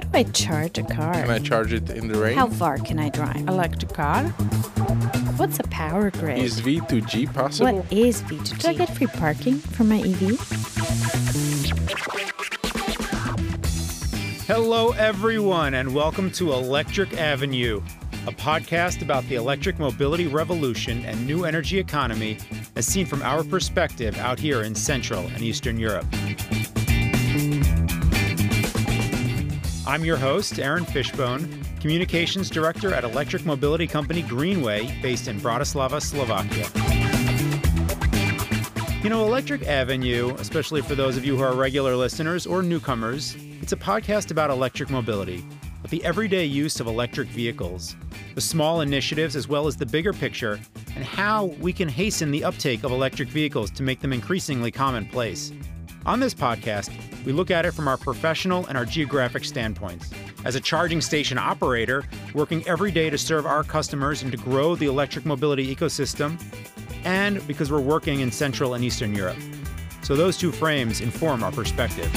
How do I charge a car? Can I charge it in the rain? How far can I drive? Electric car? What's a power grid? Is V2G possible? what is V2G? Do I get free parking for my EV? Hello, everyone, and welcome to Electric Avenue, a podcast about the electric mobility revolution and new energy economy as seen from our perspective out here in Central and Eastern Europe. I'm your host, Aaron Fishbone, Communications Director at electric mobility company Greenway, based in Bratislava, Slovakia. You know, Electric Avenue, especially for those of you who are regular listeners or newcomers, it's a podcast about electric mobility, but the everyday use of electric vehicles, the small initiatives as well as the bigger picture, and how we can hasten the uptake of electric vehicles to make them increasingly commonplace. On this podcast, we look at it from our professional and our geographic standpoints. As a charging station operator, working every day to serve our customers and to grow the electric mobility ecosystem, and because we're working in Central and Eastern Europe. So those two frames inform our perspective.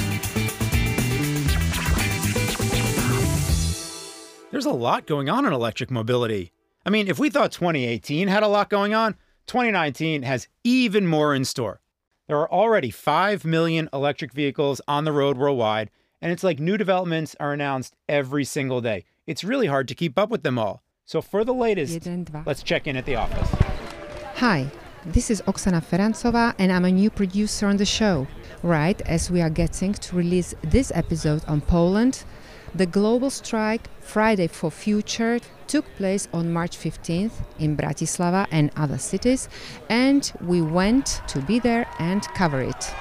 There's a lot going on in electric mobility. I mean, if we thought 2018 had a lot going on, 2019 has even more in store. There are already 5 million electric vehicles on the road worldwide, and it's like new developments are announced every single day. It's really hard to keep up with them all. So, for the latest, let's check in at the office. Hi, this is Oksana Ferantsova, and I'm a new producer on the show. Right as we are getting to release this episode on Poland, the global strike Friday for Future took place on March 15th in Bratislava and other cities, and we went to be there and cover it.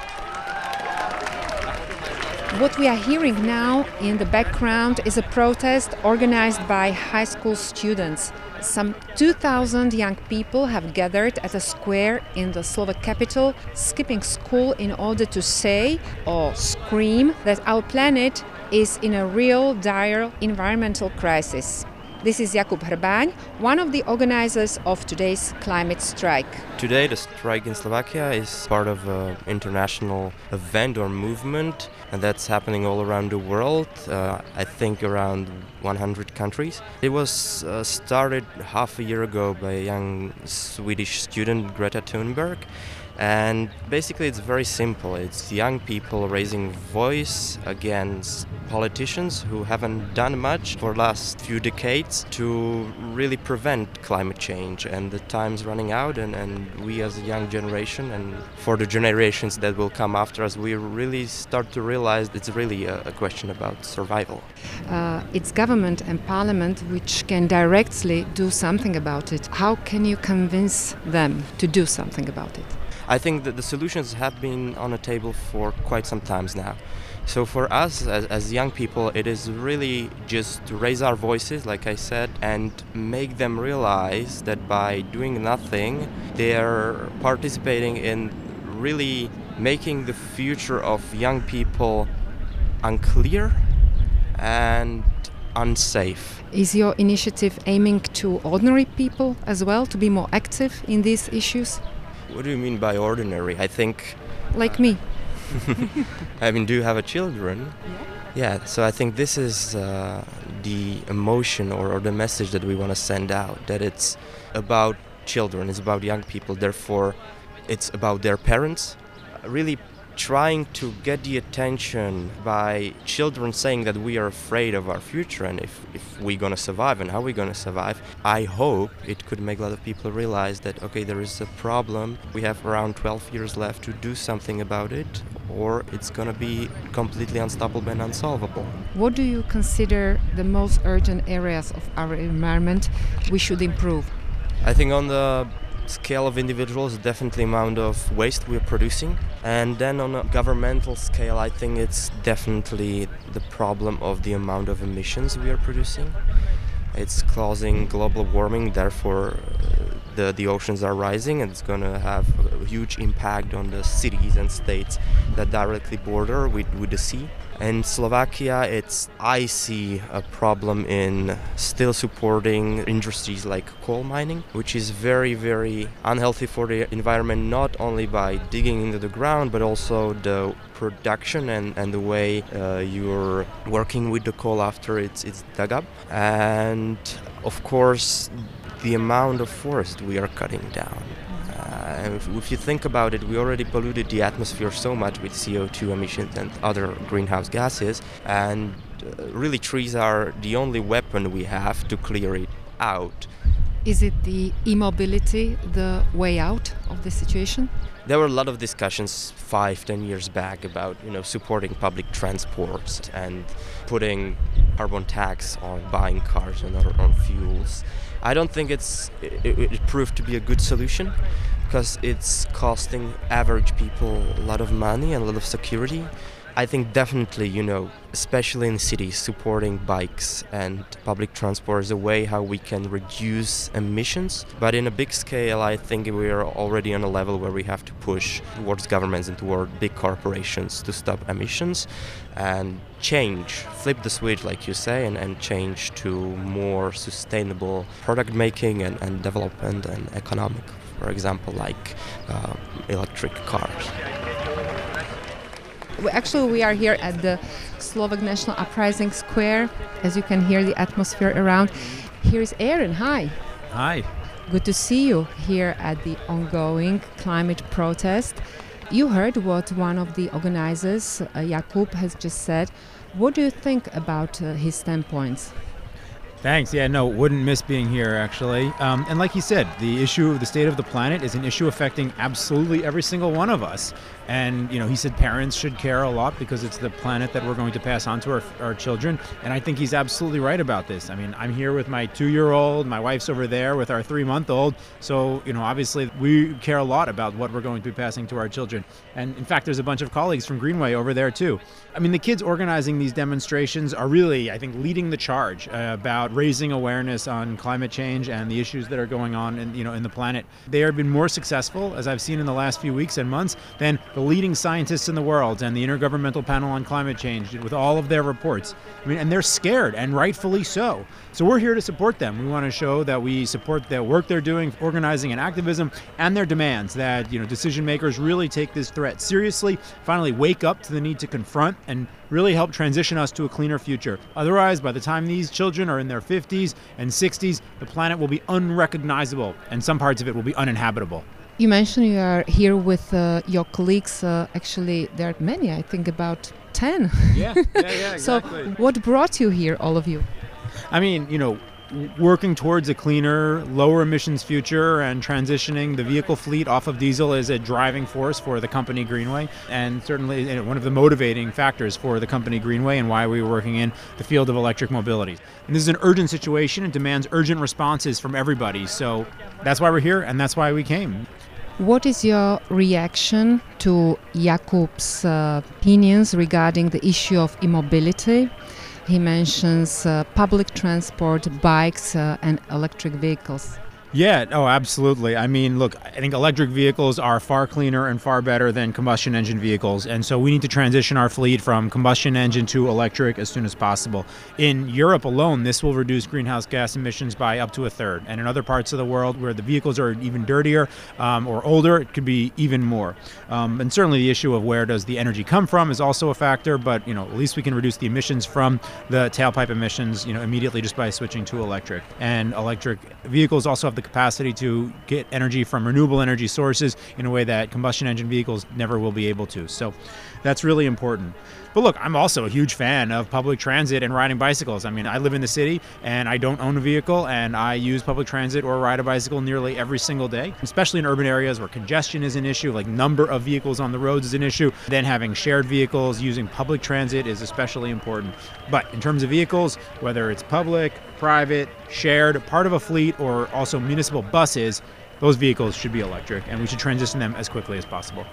What we are hearing now in the background is a protest organized by high school students. Some 2,000 young people have gathered at a square in the Slovak capital, skipping school in order to say or scream that our planet is in a real dire environmental crisis. This is Jakub Hrbaň, one of the organizers of today's climate strike. Today, the strike in Slovakia is part of an international event or movement, and that's happening all around the world. Uh, I think around 100 countries. It was uh, started half a year ago by a young Swedish student, Greta Thunberg. And basically, it's very simple. It's young people raising voice against politicians who haven't done much for last few decades to really prevent climate change. And the time's running out, and, and we as a young generation, and for the generations that will come after us, we really start to realize it's really a, a question about survival. Uh, it's government and parliament which can directly do something about it. How can you convince them to do something about it? I think that the solutions have been on the table for quite some times now. So for us as, as young people, it is really just to raise our voices, like I said, and make them realize that by doing nothing, they're participating in really making the future of young people unclear and unsafe. Is your initiative aiming to ordinary people as well to be more active in these issues? What do you mean by ordinary? I think Like me. I mean, do you have a children? Yeah. so I think this is uh, the emotion or, or the message that we want to send out that it's about children, it's about young people, therefore, it's about their parents. Really trying to get the attention by children saying that we are afraid of our future and if, if we're going to survive and how we're going to survive. I hope it could make a lot of people realize that, okay, there is a problem. We have around 12 years left to do something about it or it's going to be completely unstoppable and unsolvable. What do you consider the most urgent areas of our environment we should improve? I think on the scale of individuals, definitely amount of waste we're producing. And then on a governmental scale, I think it's definitely the problem of the amount of emissions we are producing. It's causing global warming, therefore, uh, the, the oceans are rising and it's going to have a huge impact on the cities and states that directly border with, with the sea. In Slovakia, it's I see a problem in still supporting industries like coal mining, which is very, very unhealthy for the environment, not only by digging into the ground, but also the production and, and the way uh, you're working with the coal after it's, it's dug up. And of course, the amount of forest we are cutting down. Uh, if, if, you think about it, we already polluted the atmosphere so much with CO2 emissions and other greenhouse gases, and uh, really trees are the only weapon we have to clear it out. Is it the e-mobility the way out of the situation? There were a lot of discussions five, ten years back about you know supporting public transport and putting carbon tax on buying cars and other on fuels. I don't think it's it, it proved to be a good solution because it's costing average people a lot of money and a lot of security. I think definitely, you know, especially in cities, supporting bikes and public transport is a way how we can reduce emissions. But in a big scale, I think we are already on a level where we have to push towards governments and toward big corporations to stop emissions and change, flip the switch, like you say, and, and change to more sustainable product making and, and development and economic, for example, like uh, electric cars. Actually, we are here at the Slovak National Uprising Square. As you can hear the atmosphere around. Here is Aaron. Hi. Hi. Good to see you here at the ongoing climate protest. You heard what one of the organizers, uh, Jakub, has just said. What do you think about uh, his standpoints? Thanks. Yeah, no, wouldn't miss being here actually. Um, and like he said, the issue of the state of the planet is an issue affecting absolutely every single one of us. And, you know, he said parents should care a lot because it's the planet that we're going to pass on to our, our children. And I think he's absolutely right about this. I mean, I'm here with my two year old, my wife's over there with our three month old. So, you know, obviously we care a lot about what we're going to be passing to our children. And in fact, there's a bunch of colleagues from Greenway over there too. I mean, the kids organizing these demonstrations are really, I think, leading the charge uh, about raising awareness on climate change and the issues that are going on in, you know, in the planet. They have been more successful, as I've seen in the last few weeks and months, than the leading scientists in the world and the Intergovernmental Panel on Climate Change with all of their reports. I mean, and they're scared, and rightfully so. So we're here to support them. We want to show that we support the work they're doing, organizing and activism, and their demands that you know decision makers really take this threat seriously. Finally, wake up to the need to confront and really help transition us to a cleaner future. Otherwise, by the time these children are in their 50s and 60s, the planet will be unrecognizable, and some parts of it will be uninhabitable. You mentioned you are here with uh, your colleagues. Uh, actually, there are many, I think about 10. Yeah, yeah, yeah, exactly. so, what brought you here, all of you? I mean, you know, working towards a cleaner, lower emissions future and transitioning the vehicle fleet off of diesel is a driving force for the company Greenway, and certainly one of the motivating factors for the company Greenway and why we were working in the field of electric mobility. And this is an urgent situation and demands urgent responses from everybody. So that's why we're here, and that's why we came. What is your reaction to Jakub's uh, opinions regarding the issue of e-mobility? He mentions uh, public transport, bikes, uh, and electric vehicles. Yeah, oh, absolutely. I mean, look, I think electric vehicles are far cleaner and far better than combustion engine vehicles. And so we need to transition our fleet from combustion engine to electric as soon as possible. In Europe alone, this will reduce greenhouse gas emissions by up to a third. And in other parts of the world where the vehicles are even dirtier um, or older, it could be even more. Um, and certainly the issue of where does the energy come from is also a factor, but, you know, at least we can reduce the emissions from the tailpipe emissions, you know, immediately just by switching to electric. And electric vehicles also have the the capacity to get energy from renewable energy sources in a way that combustion engine vehicles never will be able to. So that's really important. But look, I'm also a huge fan of public transit and riding bicycles. I mean, I live in the city and I don't own a vehicle, and I use public transit or ride a bicycle nearly every single day, especially in urban areas where congestion is an issue, like number of vehicles on the roads is an issue. Then having shared vehicles, using public transit is especially important. But in terms of vehicles, whether it's public, private, shared, part of a fleet, or also municipal buses, those vehicles should be electric, and we should transition them as quickly as possible.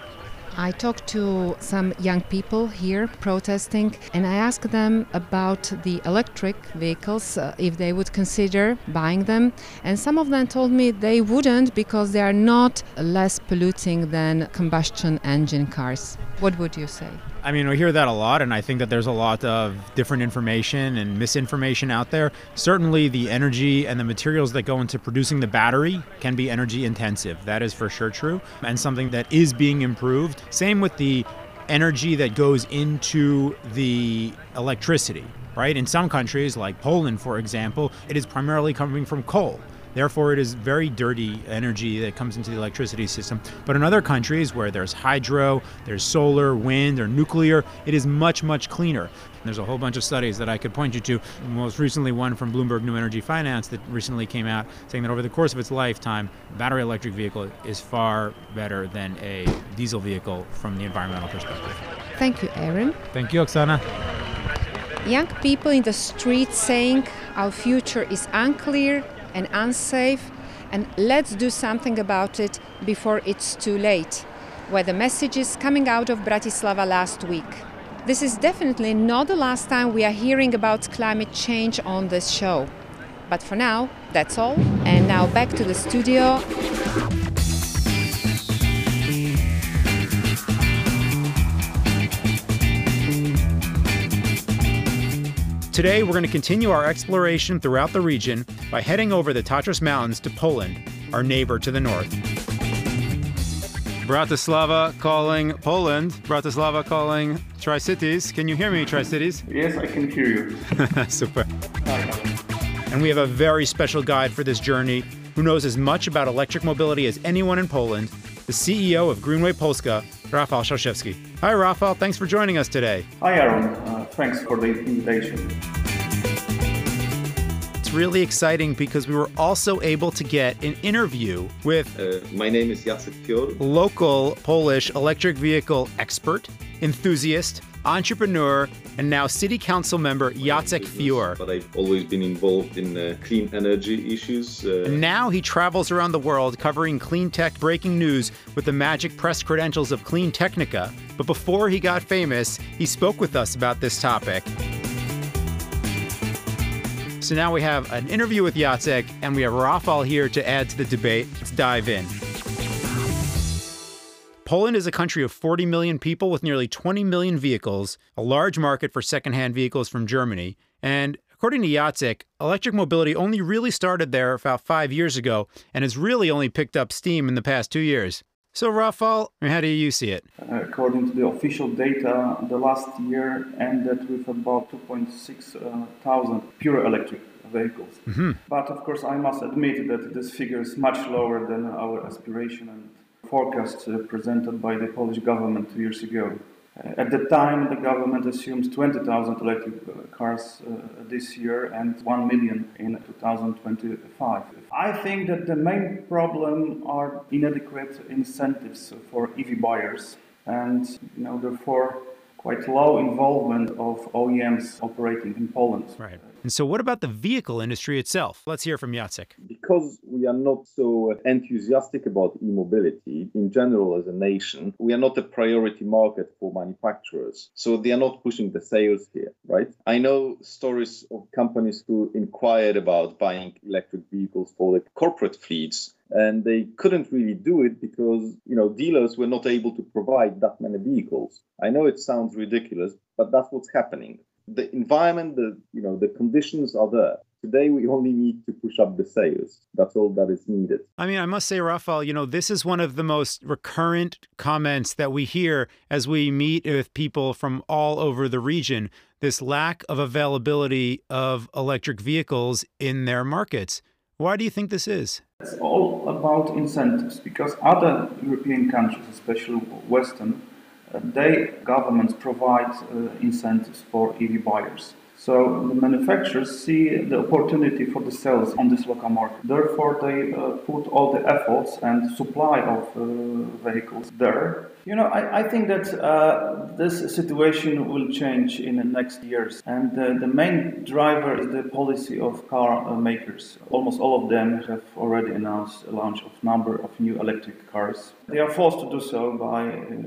I talked to some young people here protesting and I asked them about the electric vehicles, uh, if they would consider buying them. And some of them told me they wouldn't because they are not less polluting than combustion engine cars. What would you say? I mean, we hear that a lot, and I think that there's a lot of different information and misinformation out there. Certainly, the energy and the materials that go into producing the battery can be energy intensive. That is for sure true, and something that is being improved. Same with the energy that goes into the electricity, right? In some countries, like Poland, for example, it is primarily coming from coal. Therefore, it is very dirty energy that comes into the electricity system. But in other countries where there's hydro, there's solar, wind, or nuclear, it is much, much cleaner. And there's a whole bunch of studies that I could point you to. Most recently, one from Bloomberg New Energy Finance that recently came out saying that over the course of its lifetime, battery electric vehicle is far better than a diesel vehicle from the environmental perspective. Thank you, Aaron. Thank you, Oksana. Young people in the streets saying our future is unclear and unsafe, and let's do something about it before it's too late. Were the messages coming out of Bratislava last week. This is definitely not the last time we are hearing about climate change on this show. But for now, that's all. And now back to the studio. Today, we're going to continue our exploration throughout the region by heading over the Tatras Mountains to Poland, our neighbor to the north. Bratislava calling Poland. Bratislava calling Tri Cities. Can you hear me, Tri Cities? Yes, I can hear you. Super. And we have a very special guide for this journey who knows as much about electric mobility as anyone in Poland, the CEO of Greenway Polska, Rafał Szalszewski. Hi, Rafał. Thanks for joining us today. Hi, Aaron. Uh, thanks for the invitation. It's really exciting because we were also able to get an interview with Uh, my name is Jacek Fior. local Polish electric vehicle expert, enthusiast, entrepreneur, and now city council member Jacek Fior. But I've always been involved in uh, clean energy issues. Uh, And now he travels around the world covering clean tech breaking news with the magic press credentials of Clean Technica. But before he got famous, he spoke with us about this topic. So now we have an interview with Jacek, and we have Rafal here to add to the debate. Let's dive in. Poland is a country of 40 million people with nearly 20 million vehicles, a large market for secondhand vehicles from Germany. And according to Jacek, electric mobility only really started there about five years ago and has really only picked up steam in the past two years. So, Rafał, how do you see it? According to the official data, the last year ended with about 2.6 uh, thousand pure electric vehicles. But of course, I must admit that this figure is much lower than our aspiration and forecast uh, presented by the Polish government two years ago. Uh, at the time, the government assumes 20,000 electric uh, cars uh, this year and 1 million in 2025. I think that the main problem are inadequate incentives for EV buyers and you know, therefore quite low involvement of OEMs operating in Poland. Right. And so, what about the vehicle industry itself? Let's hear from Jacek. Because we are not so enthusiastic about e-mobility in general as a nation, we are not a priority market for manufacturers. So they are not pushing the sales here, right? I know stories of companies who inquired about buying electric vehicles for the corporate fleets and they couldn't really do it because you know dealers were not able to provide that many vehicles. I know it sounds ridiculous, but that's what's happening. The environment, the you know the conditions are there. Today we only need to push up the sales. That's all that is needed. I mean, I must say, Rafael, you know, this is one of the most recurrent comments that we hear as we meet with people from all over the region this lack of availability of electric vehicles in their markets. Why do you think this is? It's all about incentives because other European countries, especially Western, uh, they governments provide uh, incentives for EV buyers. So the manufacturers see the opportunity for the sales on this local market. Therefore, they uh, put all the efforts and supply of uh, vehicles there. You know, I, I think that uh, this situation will change in the next years, and uh, the main driver is the policy of car uh, makers. Almost all of them have already announced a launch of number of new electric cars. They are forced to do so by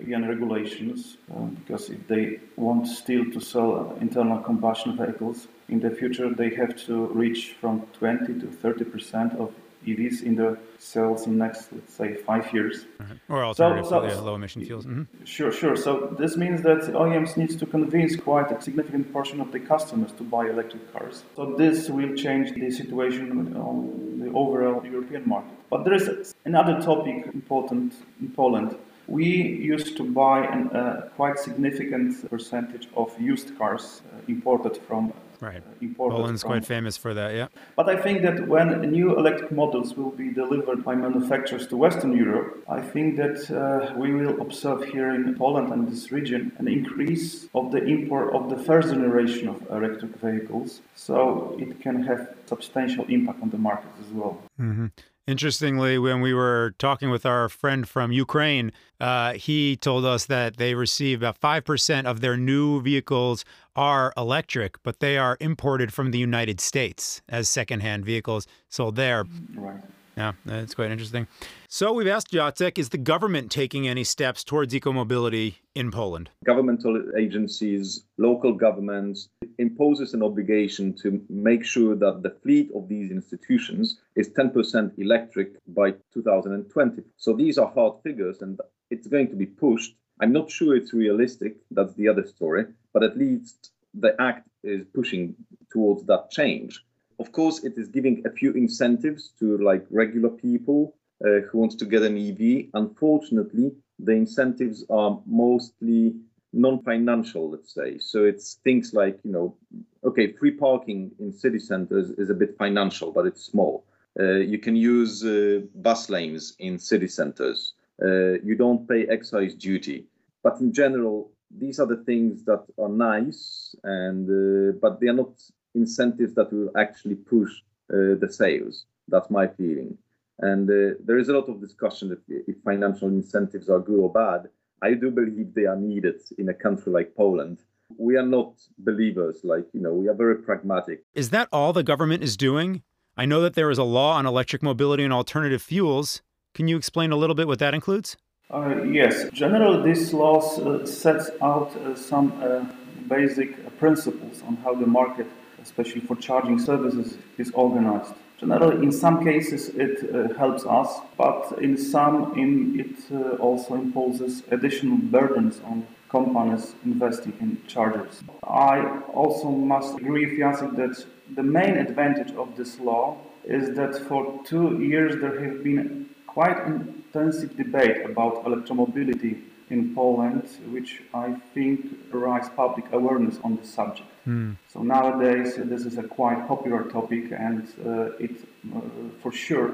UN uh, regulations because if they want still to sell internal combustion vehicles in the future, they have to reach from 20 to 30 percent of EVs in the cells in next, let's say, five years. Mm-hmm. Or alternative so, so, yeah, low emission fuels. Mm-hmm. Sure, sure. So this means that OEMs needs to convince quite a significant portion of the customers to buy electric cars. So this will change the situation on the overall European market. But there is another topic important in Poland. We used to buy a uh, quite significant percentage of used cars uh, imported from Right. Uh, Poland's quite famous for that, yeah. But I think that when new electric models will be delivered by manufacturers to Western Europe, I think that uh, we will observe here in Poland and this region an increase of the import of the first generation of electric vehicles. So it can have substantial impact on the market as well. Mm-hmm. Interestingly, when we were talking with our friend from Ukraine, uh, he told us that they receive about 5% of their new vehicles are electric, but they are imported from the United States as secondhand vehicles sold there. Right. Yeah, that's quite interesting. So we've asked Jacek, is the government taking any steps towards eco-mobility in Poland? Governmental agencies, local governments imposes an obligation to make sure that the fleet of these institutions is 10% electric by 2020. So these are hard figures and it's going to be pushed. I'm not sure it's realistic, that's the other story, but at least the act is pushing towards that change. Of course, it is giving a few incentives to like regular people uh, who want to get an EV. Unfortunately, the incentives are mostly non-financial, let's say. So it's things like you know, okay, free parking in city centers is a bit financial, but it's small. Uh, you can use uh, bus lanes in city centers. Uh, you don't pay excise duty, but in general, these are the things that are nice, and uh, but they are not incentives that will actually push uh, the sales. That's my feeling. And uh, there is a lot of discussion if, if financial incentives are good or bad. I do believe they are needed in a country like Poland. We are not believers, like, you know, we are very pragmatic. Is that all the government is doing? I know that there is a law on electric mobility and alternative fuels. Can you explain a little bit what that includes? Uh, yes, generally, this law uh, sets out uh, some uh, basic principles on how the market especially for charging services, is organized. Generally, in some cases, it uh, helps us, but in some, in, it uh, also imposes additional burdens on companies investing in chargers. I also must agree with Jacek that the main advantage of this law is that for two years there have been quite intensive debate about electromobility in Poland, which I think raise public awareness on the subject. Mm. So nowadays, this is a quite popular topic, and uh, it uh, for sure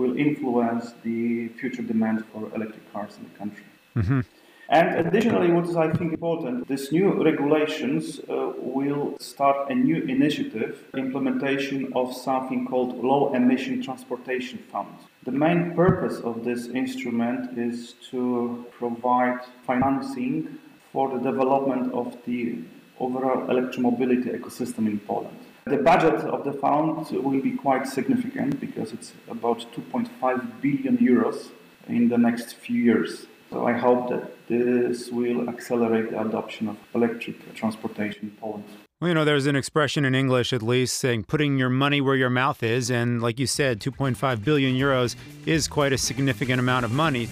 will influence the future demand for electric cars in the country. Mm-hmm. And additionally, what is I think important, these new regulations uh, will start a new initiative, implementation of something called Low Emission Transportation Fund. The main purpose of this instrument is to provide financing for the development of the overall electromobility ecosystem in Poland. The budget of the fund will be quite significant because it's about 2.5 billion euros in the next few years. So I hope that this will accelerate the adoption of electric transportation in Poland. Well, you know, there's an expression in English, at least, saying putting your money where your mouth is. And like you said, 2.5 billion euros is quite a significant amount of money.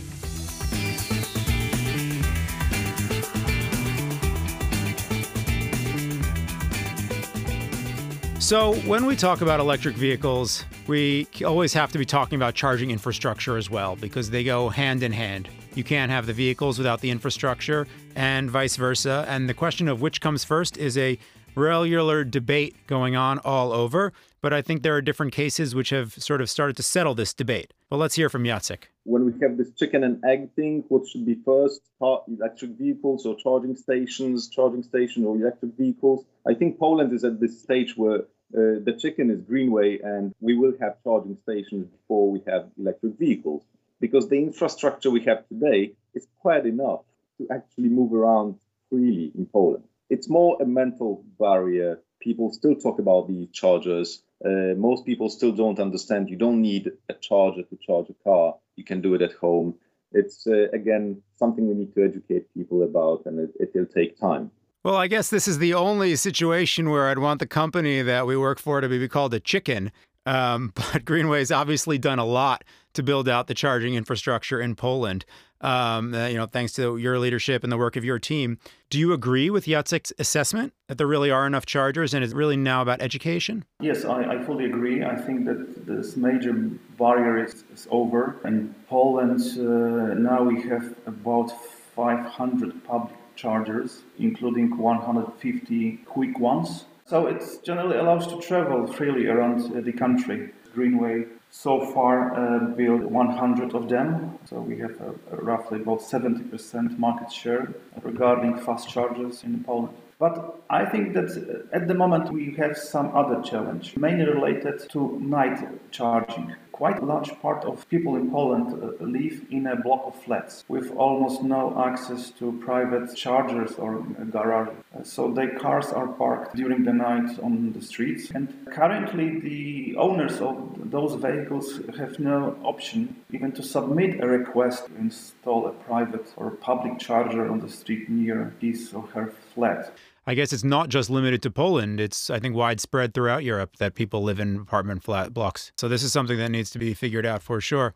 So, when we talk about electric vehicles, we always have to be talking about charging infrastructure as well because they go hand in hand. You can't have the vehicles without the infrastructure and vice versa. And the question of which comes first is a regular debate going on all over. But I think there are different cases which have sort of started to settle this debate. Well, let's hear from Jacek. When we have this chicken and egg thing, what should be first? Electric vehicles or charging stations, charging station or electric vehicles? I think Poland is at this stage where uh, the chicken is Greenway, and we will have charging stations before we have electric vehicles because the infrastructure we have today is quite enough to actually move around freely in Poland. It's more a mental barrier. People still talk about the chargers. Uh, most people still don't understand you don't need a charger to charge a car. You can do it at home. It's, uh, again, something we need to educate people about, and it, it will take time. Well, I guess this is the only situation where I'd want the company that we work for to be called a chicken. Um, but Greenway's obviously done a lot to build out the charging infrastructure in Poland. Um, you know, thanks to your leadership and the work of your team. Do you agree with Jacek's assessment that there really are enough chargers and it's really now about education? Yes, I, I fully agree. I think that this major barrier is, is over. In Poland, uh, now we have about 500 public chargers, including 150 quick ones. So it generally allows to travel freely around the country. Greenway so far uh, built 100 of them, so we have a roughly about 70% market share regarding fast chargers in Poland. But I think that uh, at the moment we have some other challenge, mainly related to night charging. Quite a large part of people in Poland uh, live in a block of flats with almost no access to private chargers or garages. Uh, so their cars are parked during the night on the streets. And currently, the owners of those vehicles have no option even to submit a request to install a private or public charger on the street near his or her flat. I guess it's not just limited to Poland. It's, I think, widespread throughout Europe that people live in apartment flat blocks. So this is something that needs to be figured out for sure.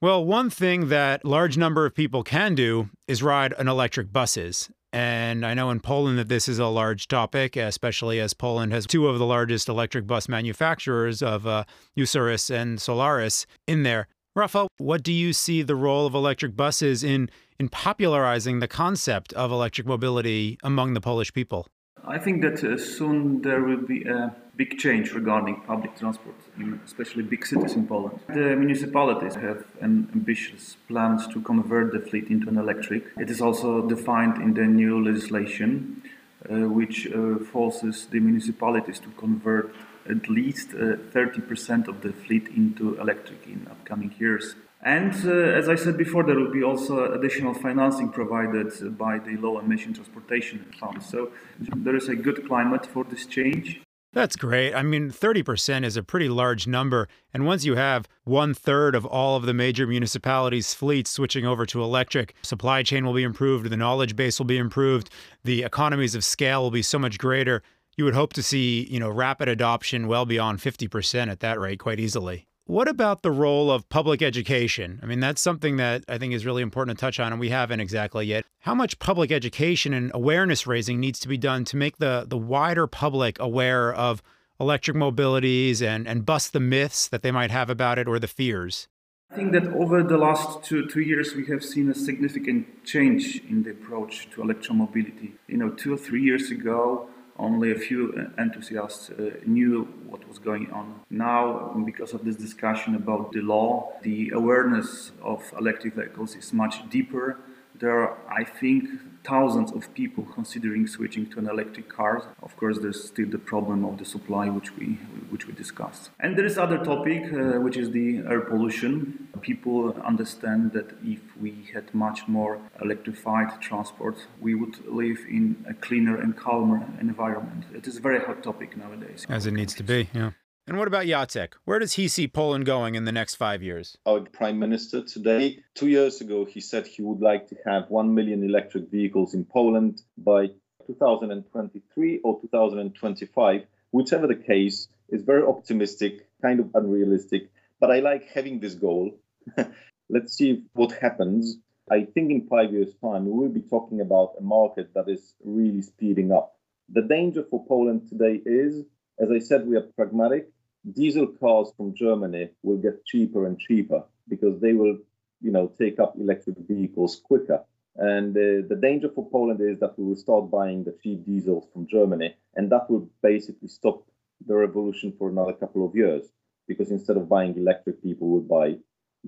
Well, one thing that large number of people can do is ride an electric buses. And I know in Poland that this is a large topic, especially as Poland has two of the largest electric bus manufacturers of uh, Ursus and Solaris in there. Rafa, what do you see the role of electric buses in in popularizing the concept of electric mobility among the Polish people? I think that uh, soon there will be a big change regarding public transport, especially big cities in Poland. The municipalities have an ambitious plans to convert the fleet into an electric. It is also defined in the new legislation, uh, which uh, forces the municipalities to convert at least 30% uh, of the fleet into electric in upcoming years. And uh, as I said before, there will be also additional financing provided by the low emission transportation fund. So there is a good climate for this change. That's great. I mean, 30% is a pretty large number. And once you have one third of all of the major municipalities' fleets switching over to electric, supply chain will be improved, the knowledge base will be improved, the economies of scale will be so much greater. You would hope to see, you know, rapid adoption well beyond 50% at that rate quite easily. What about the role of public education? I mean, that's something that I think is really important to touch on, and we haven't exactly yet. How much public education and awareness raising needs to be done to make the, the wider public aware of electric mobilities and, and bust the myths that they might have about it or the fears? I think that over the last two, two years, we have seen a significant change in the approach to electromobility. You know, two or three years ago, only a few enthusiasts uh, knew what was going on. Now, because of this discussion about the law, the awareness of electric vehicles is much deeper there are, I think, thousands of people considering switching to an electric car. Of course, there's still the problem of the supply, which we which we discussed. And there is other topic, uh, which is the air pollution. People understand that if we had much more electrified transport, we would live in a cleaner and calmer environment. It is a very hot topic nowadays. As it needs to be, yeah. And what about Jacek? Where does he see Poland going in the next five years? Our prime minister today, two years ago, he said he would like to have 1 million electric vehicles in Poland by 2023 or 2025. Whichever the case, is very optimistic, kind of unrealistic, but I like having this goal. Let's see what happens. I think in five years' time, we will be talking about a market that is really speeding up. The danger for Poland today is, as I said, we are pragmatic diesel cars from Germany will get cheaper and cheaper because they will, you know, take up electric vehicles quicker. And uh, the danger for Poland is that we will start buying the cheap diesels from Germany, and that will basically stop the revolution for another couple of years. Because instead of buying electric, people will buy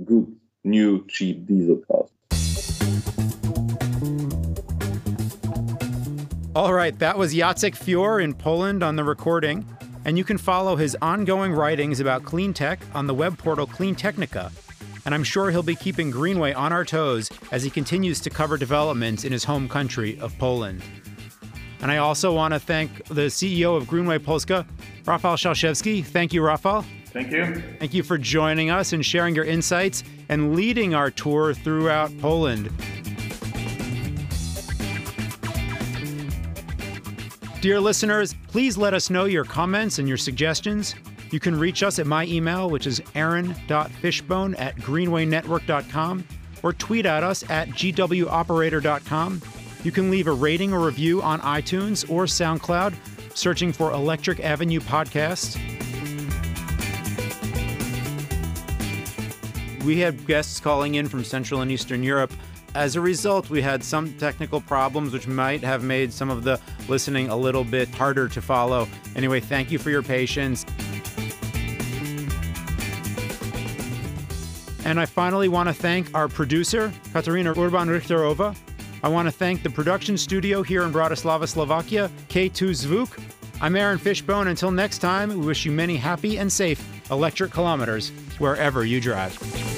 good, new, cheap diesel cars. All right, that was Jacek Fior in Poland on the recording, and you can follow his ongoing writings about clean tech on the web portal Clean Technica. And I'm sure he'll be keeping Greenway on our toes as he continues to cover developments in his home country of Poland. And I also want to thank the CEO of Greenway Polska, Rafał Szalszewski. Thank you, Rafał. Thank you. Thank you for joining us and sharing your insights and leading our tour throughout Poland. Dear listeners, please let us know your comments and your suggestions. You can reach us at my email, which is aaron.fishbone at greenwaynetwork.com, or tweet at us at gwoperator.com. You can leave a rating or review on iTunes or SoundCloud, searching for Electric Avenue Podcast. We had guests calling in from Central and Eastern Europe. As a result, we had some technical problems which might have made some of the listening a little bit harder to follow. Anyway, thank you for your patience. And I finally want to thank our producer, Katarina Urban Richterova. I want to thank the production studio here in Bratislava, Slovakia, K2 Zvuk. I'm Aaron Fishbone. Until next time, we wish you many happy and safe electric kilometers wherever you drive.